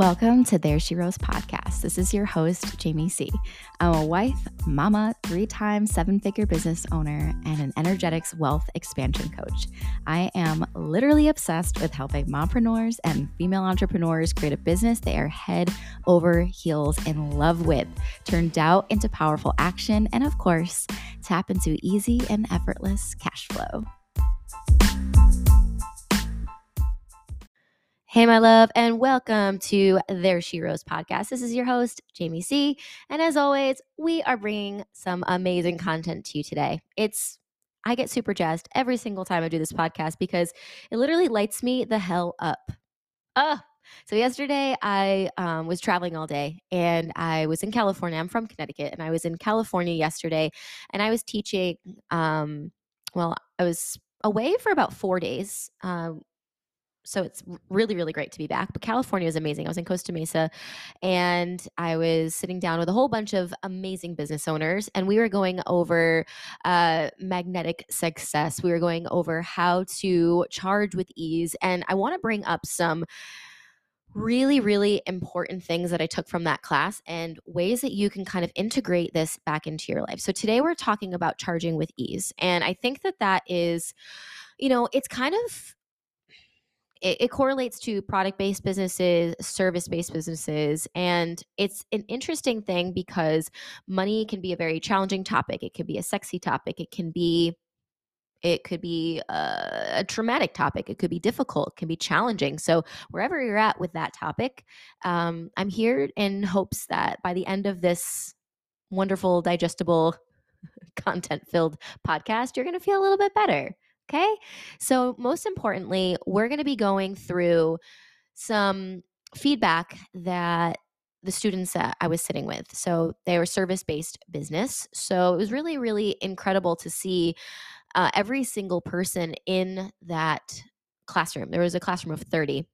Welcome to There She Rose podcast. This is your host, Jamie C. I'm a wife, mama, three time seven figure business owner, and an energetics wealth expansion coach. I am literally obsessed with helping mompreneurs and female entrepreneurs create a business they are head over heels in love with, turn doubt into powerful action, and of course, tap into easy and effortless cash flow. Hey, my love, and welcome to There She Rose podcast. This is your host, Jamie C. And as always, we are bringing some amazing content to you today. It's, I get super jazzed every single time I do this podcast because it literally lights me the hell up. Oh, so yesterday I um, was traveling all day and I was in California. I'm from Connecticut and I was in California yesterday and I was teaching. Um, well, I was away for about four days. Uh, so it's really really great to be back but california is amazing i was in costa mesa and i was sitting down with a whole bunch of amazing business owners and we were going over uh, magnetic success we were going over how to charge with ease and i want to bring up some really, really important things that I took from that class and ways that you can kind of integrate this back into your life. So, today we're talking about charging with ease. And I think that that is, you know, it's kind of it, it correlates to product based businesses, service based businesses. And it's an interesting thing because money can be a very challenging topic. It can be a sexy topic. It can be it could be a, a, traumatic topic. It could be difficult. It can be challenging. So, wherever you're at with that topic, um, I'm here in hopes that by the end of this wonderful, digestible, content filled podcast, you're going to feel a little bit better. Okay. So, most importantly, we're going to be going through some feedback that the students that I was sitting with. So, they were service based business. So, it was really, really incredible to see uh, every single person in that classroom. There was a classroom of 30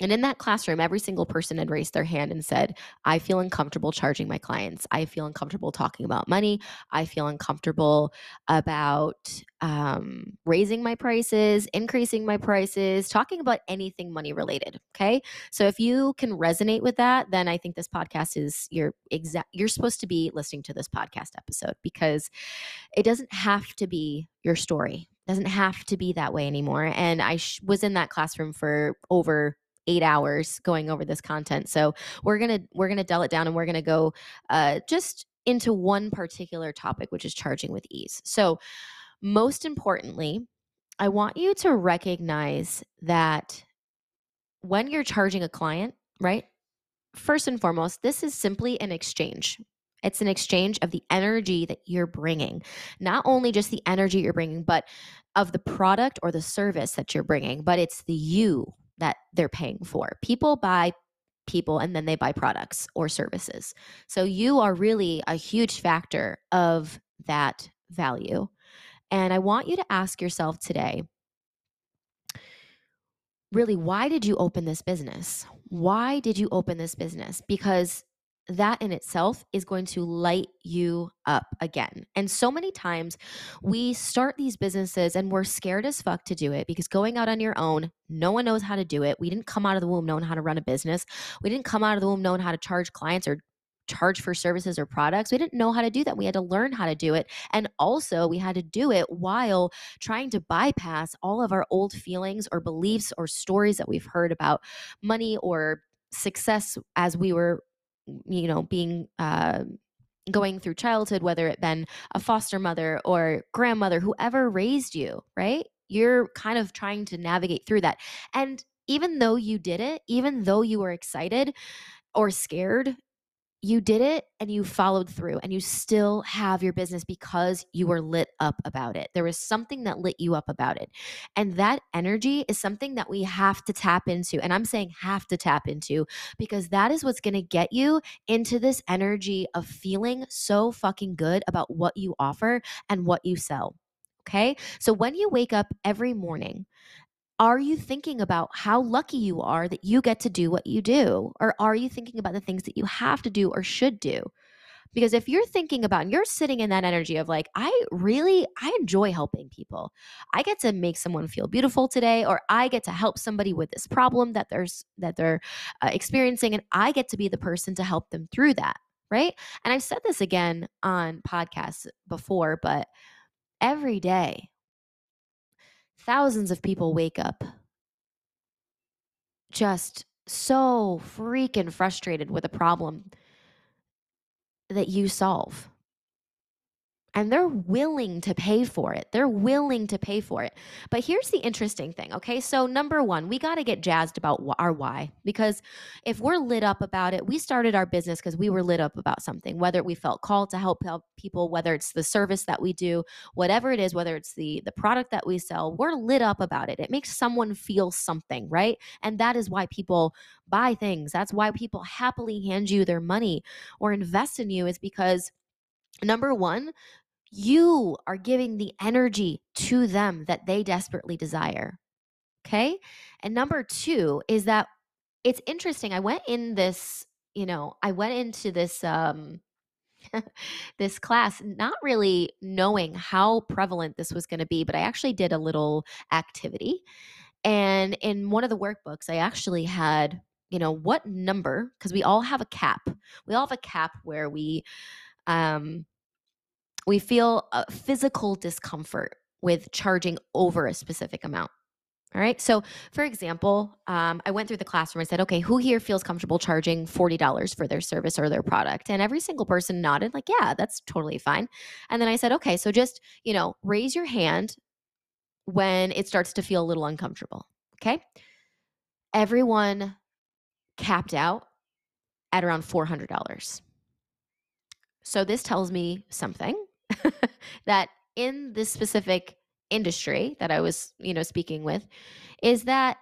and in that classroom, every single person had raised their hand and said, I feel uncomfortable charging my clients. I feel uncomfortable talking about money. I feel uncomfortable about um, raising my prices, increasing my prices, talking about anything money related. Okay. So if you can resonate with that, then I think this podcast is your exact, you're supposed to be listening to this podcast episode because it doesn't have to be your story. It doesn't have to be that way anymore. And I sh- was in that classroom for over eight hours going over this content. So we're gonna we're gonna dull it down and we're gonna go uh, just into one particular topic, which is charging with ease. So most importantly, I want you to recognize that when you're charging a client, right? First and foremost, this is simply an exchange. It's an exchange of the energy that you're bringing, not only just the energy you're bringing, but of the product or the service that you're bringing, but it's the you that they're paying for. People buy people and then they buy products or services. So you are really a huge factor of that value. And I want you to ask yourself today really, why did you open this business? Why did you open this business? Because that in itself is going to light you up again. And so many times we start these businesses and we're scared as fuck to do it because going out on your own, no one knows how to do it. We didn't come out of the womb knowing how to run a business. We didn't come out of the womb knowing how to charge clients or charge for services or products. We didn't know how to do that. We had to learn how to do it. And also, we had to do it while trying to bypass all of our old feelings or beliefs or stories that we've heard about money or success as we were you know being uh, going through childhood whether it been a foster mother or grandmother whoever raised you right? You're kind of trying to navigate through that. And even though you did it even though you were excited or scared you did it and you followed through and you still have your business because you were lit up about it. There was something that lit you up about it. And that energy is something that we have to tap into. And I'm saying have to tap into because that is what's going to get you into this energy of feeling so fucking good about what you offer and what you sell. Okay. So when you wake up every morning are you thinking about how lucky you are that you get to do what you do? Or are you thinking about the things that you have to do or should do? Because if you're thinking about and you're sitting in that energy of like, I really I enjoy helping people. I get to make someone feel beautiful today, or I get to help somebody with this problem that there's that they're uh, experiencing, and I get to be the person to help them through that, right? And I've said this again on podcasts before, but every day, thousands of people wake up just so freaking frustrated with a problem that you solve and they're willing to pay for it. They're willing to pay for it. But here's the interesting thing, okay? So, number one, we got to get jazzed about our why because if we're lit up about it, we started our business because we were lit up about something, whether we felt called to help, help people, whether it's the service that we do, whatever it is, whether it's the, the product that we sell, we're lit up about it. It makes someone feel something, right? And that is why people buy things. That's why people happily hand you their money or invest in you, is because number one, you are giving the energy to them that they desperately desire. Okay. And number two is that it's interesting. I went in this, you know, I went into this, um, this class not really knowing how prevalent this was going to be, but I actually did a little activity. And in one of the workbooks, I actually had, you know, what number, because we all have a cap. We all have a cap where we, um, we feel a physical discomfort with charging over a specific amount. All right. So, for example, um, I went through the classroom and said, okay, who here feels comfortable charging $40 for their service or their product? And every single person nodded, like, yeah, that's totally fine. And then I said, okay, so just, you know, raise your hand when it starts to feel a little uncomfortable. Okay. Everyone capped out at around $400. So, this tells me something that in this specific industry that I was, you know, speaking with is that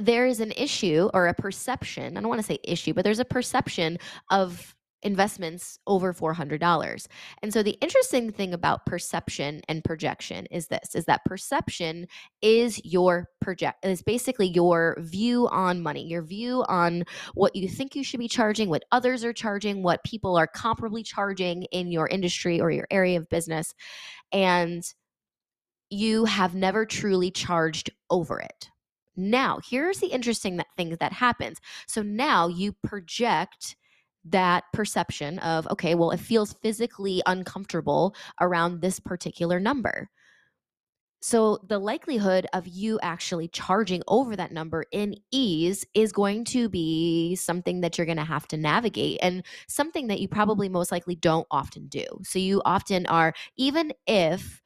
there is an issue or a perception. I don't want to say issue, but there's a perception of investments over $400. And so the interesting thing about perception and projection is this is that perception is your project is basically your view on money, your view on what you think you should be charging, what others are charging, what people are comparably charging in your industry or your area of business. And you have never truly charged over it. Now, here's the interesting that thing that happens. So now you project that perception of, okay, well, it feels physically uncomfortable around this particular number. So, the likelihood of you actually charging over that number in ease is going to be something that you're going to have to navigate and something that you probably most likely don't often do. So, you often are, even if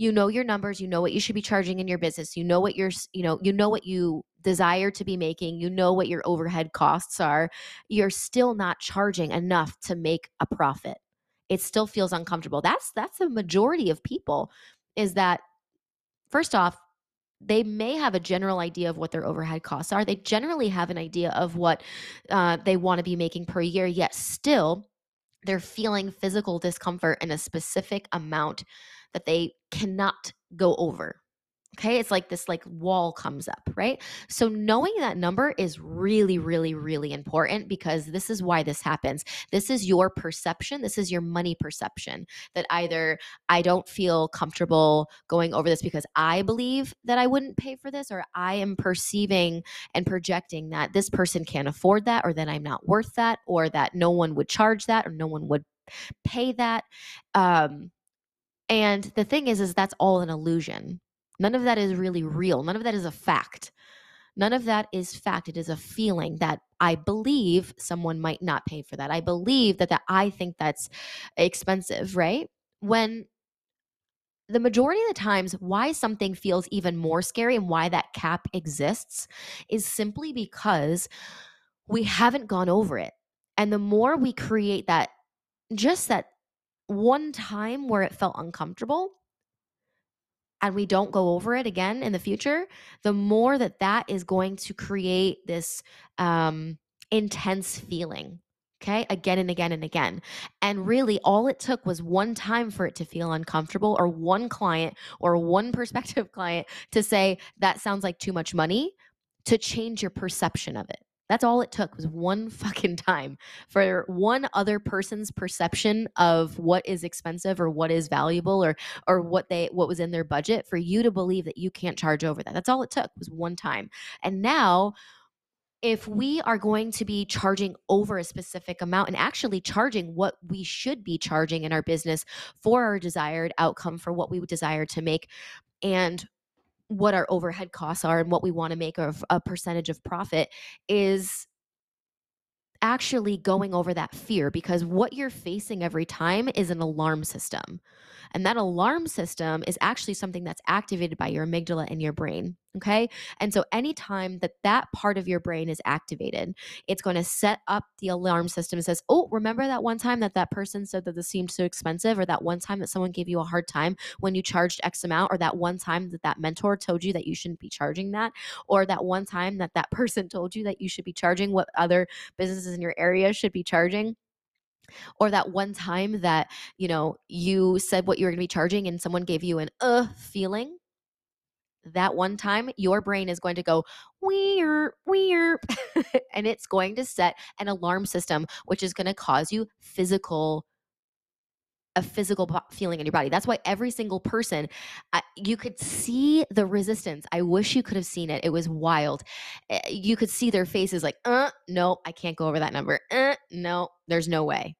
you know your numbers you know what you should be charging in your business you know what you're you know you know what you desire to be making you know what your overhead costs are you're still not charging enough to make a profit. It still feels uncomfortable. That's that's the majority of people is that first off they may have a general idea of what their overhead costs are. They generally have an idea of what uh, they want to be making per year yet still they're feeling physical discomfort in a specific amount that they cannot go over. Okay, it's like this like wall comes up, right? So knowing that number is really really really important because this is why this happens. This is your perception, this is your money perception that either I don't feel comfortable going over this because I believe that I wouldn't pay for this or I am perceiving and projecting that this person can't afford that or that I'm not worth that or that no one would charge that or no one would pay that. Um and the thing is, is that's all an illusion. None of that is really real. None of that is a fact. None of that is fact. It is a feeling that I believe someone might not pay for that. I believe that that I think that's expensive, right? When the majority of the times why something feels even more scary and why that cap exists is simply because we haven't gone over it. And the more we create that just that one time where it felt uncomfortable and we don't go over it again in the future, the more that that is going to create this um, intense feeling. Okay, again and again and again. And really, all it took was one time for it to feel uncomfortable, or one client or one prospective client to say, that sounds like too much money to change your perception of it. That's all it took was one fucking time for one other person's perception of what is expensive or what is valuable or or what they what was in their budget for you to believe that you can't charge over that. That's all it took was one time. And now if we are going to be charging over a specific amount and actually charging what we should be charging in our business for our desired outcome for what we desire to make and what our overhead costs are and what we want to make of a percentage of profit is actually going over that fear because what you're facing every time is an alarm system. And that alarm system is actually something that's activated by your amygdala in your brain. Okay. And so, anytime that that part of your brain is activated, it's going to set up the alarm system and says, Oh, remember that one time that that person said that this seemed so expensive, or that one time that someone gave you a hard time when you charged X amount, or that one time that that mentor told you that you shouldn't be charging that, or that one time that that person told you that you should be charging what other businesses in your area should be charging or that one time that you know you said what you were going to be charging and someone gave you an uh feeling that one time your brain is going to go weird weird and it's going to set an alarm system which is going to cause you physical a physical feeling in your body. That's why every single person, uh, you could see the resistance. I wish you could have seen it. It was wild. Uh, you could see their faces like, uh, no, I can't go over that number. Uh, no, there's no way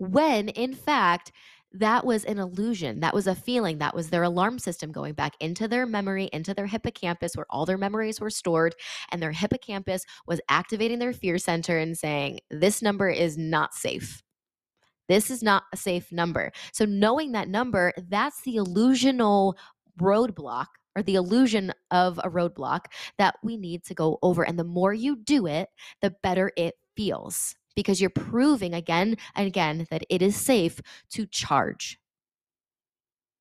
when in fact, that was an illusion. That was a feeling. That was their alarm system going back into their memory, into their hippocampus, where all their memories were stored. And their hippocampus was activating their fear center and saying, This number is not safe. This is not a safe number. So, knowing that number, that's the illusional roadblock or the illusion of a roadblock that we need to go over. And the more you do it, the better it feels because you're proving again and again that it is safe to charge.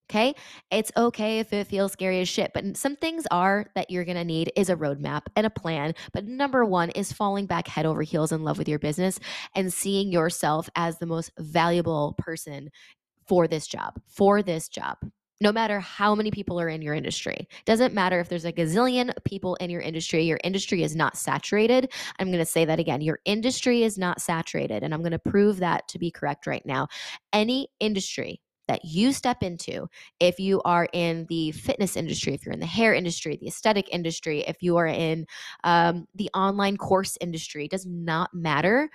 Okay. It's okay if it feels scary as shit, but some things are that you're going to need is a roadmap and a plan. But number one is falling back head over heels in love with your business and seeing yourself as the most valuable person for this job, for this job no matter how many people are in your industry. Doesn't matter if there's a gazillion people in your industry, your industry is not saturated. I'm going to say that again. Your industry is not saturated. And I'm going to prove that to be correct right now. Any industry that you step into, if you are in the fitness industry, if you're in the hair industry, the aesthetic industry, if you are in um, the online course industry, does not matter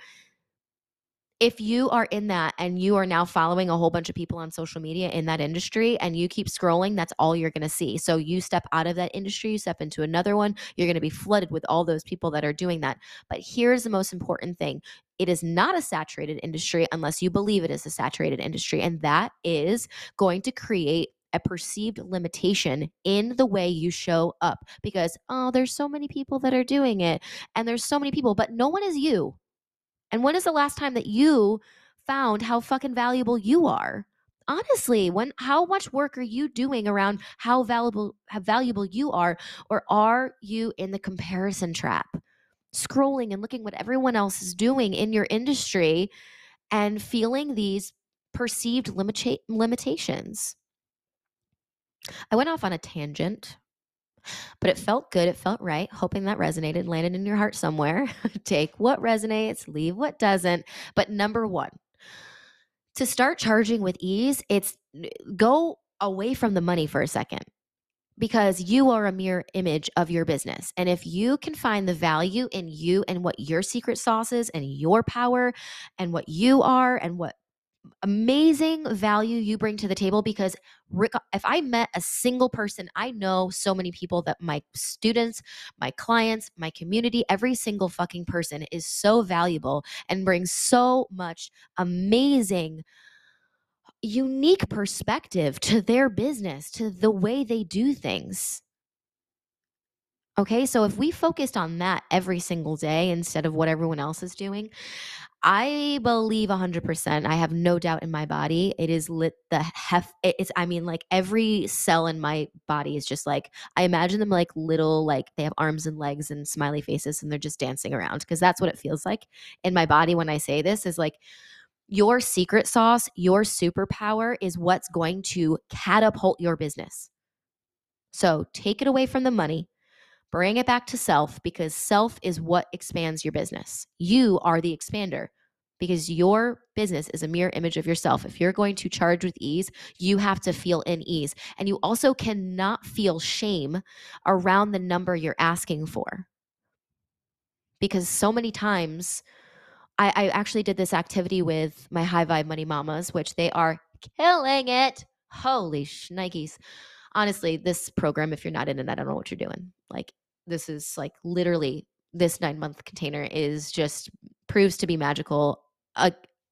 if you are in that and you are now following a whole bunch of people on social media in that industry and you keep scrolling, that's all you're going to see. So you step out of that industry, you step into another one, you're going to be flooded with all those people that are doing that. But here's the most important thing it is not a saturated industry unless you believe it is a saturated industry. And that is going to create a perceived limitation in the way you show up because, oh, there's so many people that are doing it and there's so many people, but no one is you. And when is the last time that you found how fucking valuable you are? Honestly, when how much work are you doing around how valuable how valuable you are or are you in the comparison trap? Scrolling and looking what everyone else is doing in your industry and feeling these perceived limita- limitations. I went off on a tangent but it felt good. It felt right. Hoping that resonated, landed in your heart somewhere. Take what resonates, leave what doesn't. But number one, to start charging with ease, it's go away from the money for a second because you are a mirror image of your business. And if you can find the value in you and what your secret sauce is and your power and what you are and what amazing value you bring to the table because if I met a single person, I know so many people that my students, my clients, my community, every single fucking person is so valuable and brings so much amazing unique perspective to their business, to the way they do things. Okay, so if we focused on that every single day instead of what everyone else is doing, I believe 100%. I have no doubt in my body. It is lit the hef. It's, I mean, like every cell in my body is just like, I imagine them like little, like they have arms and legs and smiley faces and they're just dancing around because that's what it feels like in my body when I say this is like, your secret sauce, your superpower is what's going to catapult your business. So take it away from the money, Bring it back to self because self is what expands your business. You are the expander because your business is a mirror image of yourself. If you're going to charge with ease, you have to feel in ease. And you also cannot feel shame around the number you're asking for. Because so many times, I, I actually did this activity with my high vibe money mamas, which they are killing it. Holy shnikes. Honestly, this program, if you're not in it, I don't know what you're doing. Like, this is like literally this nine month container is just proves to be magical uh,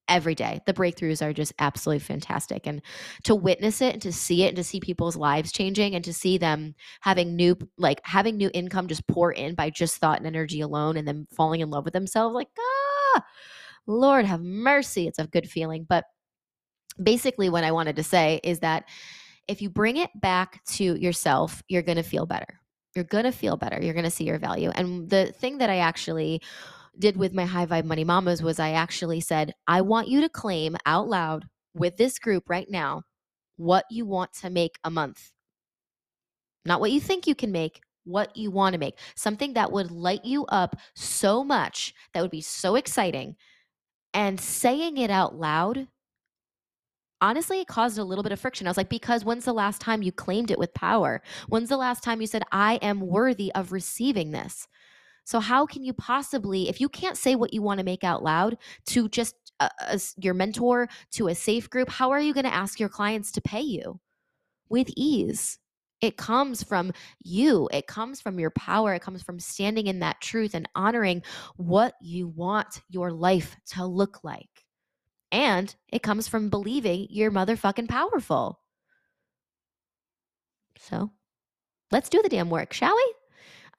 every day. The breakthroughs are just absolutely fantastic. And to witness it and to see it and to see people's lives changing and to see them having new, like having new income just pour in by just thought and energy alone and then falling in love with themselves, like, ah, Lord have mercy. It's a good feeling. But basically, what I wanted to say is that if you bring it back to yourself, you're going to feel better. You're going to feel better. You're going to see your value. And the thing that I actually did with my high vibe money mamas was I actually said, I want you to claim out loud with this group right now what you want to make a month. Not what you think you can make, what you want to make. Something that would light you up so much, that would be so exciting. And saying it out loud, honestly, it caused a little bit of friction. I was like, because when's the last time you claimed it with power? When's the last time you said, I am worthy of receiving this? So, how can you possibly, if you can't say what you want to make out loud to just uh, uh, your mentor, to a safe group, how are you going to ask your clients to pay you? With ease. It comes from you. It comes from your power. It comes from standing in that truth and honoring what you want your life to look like. And it comes from believing you're motherfucking powerful. So let's do the damn work, shall we?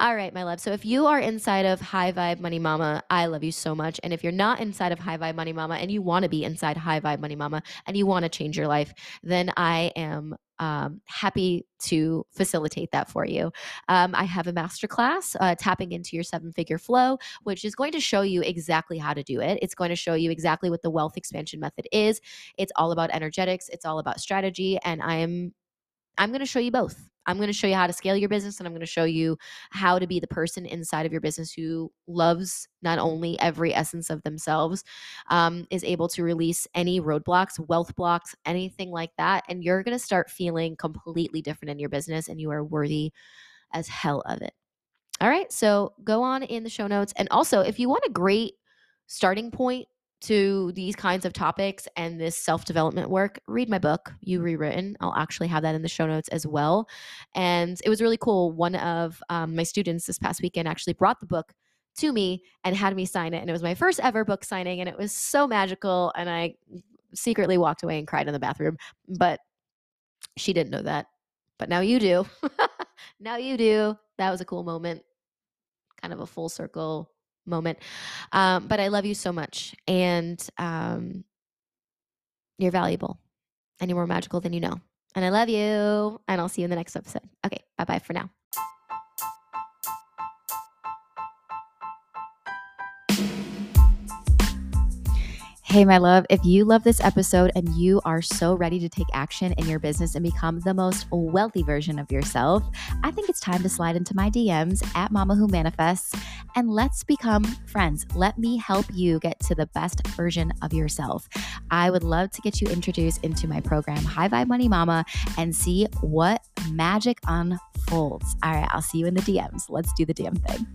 All right, my love. So if you are inside of High Vibe Money Mama, I love you so much. And if you're not inside of High Vibe Money Mama and you want to be inside High Vibe Money Mama and you want to change your life, then I am um, happy to facilitate that for you. Um, I have a masterclass, uh, tapping into your seven figure flow, which is going to show you exactly how to do it. It's going to show you exactly what the wealth expansion method is. It's all about energetics, it's all about strategy, and I am I'm going to show you both. I'm going to show you how to scale your business and I'm going to show you how to be the person inside of your business who loves not only every essence of themselves, um, is able to release any roadblocks, wealth blocks, anything like that. And you're going to start feeling completely different in your business and you are worthy as hell of it. All right. So go on in the show notes. And also, if you want a great starting point to these kinds of topics and this self development work, read my book, You Rewritten. I'll actually have that in the show notes as well. And it was really cool. One of um, my students this past weekend actually brought the book to me and had me sign it. And it was my first ever book signing, and it was so magical. And I secretly walked away and cried in the bathroom, but she didn't know that. But now you do. now you do. That was a cool moment. Kind of a full circle moment. Um, but I love you so much. And um, you're valuable and you're more magical than you know. And I love you. And I'll see you in the next episode. Okay. Bye bye for now. Hey, my love, if you love this episode and you are so ready to take action in your business and become the most wealthy version of yourself, I think it's time to slide into my DMs at Mama Who Manifests and let's become friends. Let me help you get to the best version of yourself. I would love to get you introduced into my program, High Vibe Money Mama, and see what magic unfolds. All right, I'll see you in the DMs. Let's do the damn thing.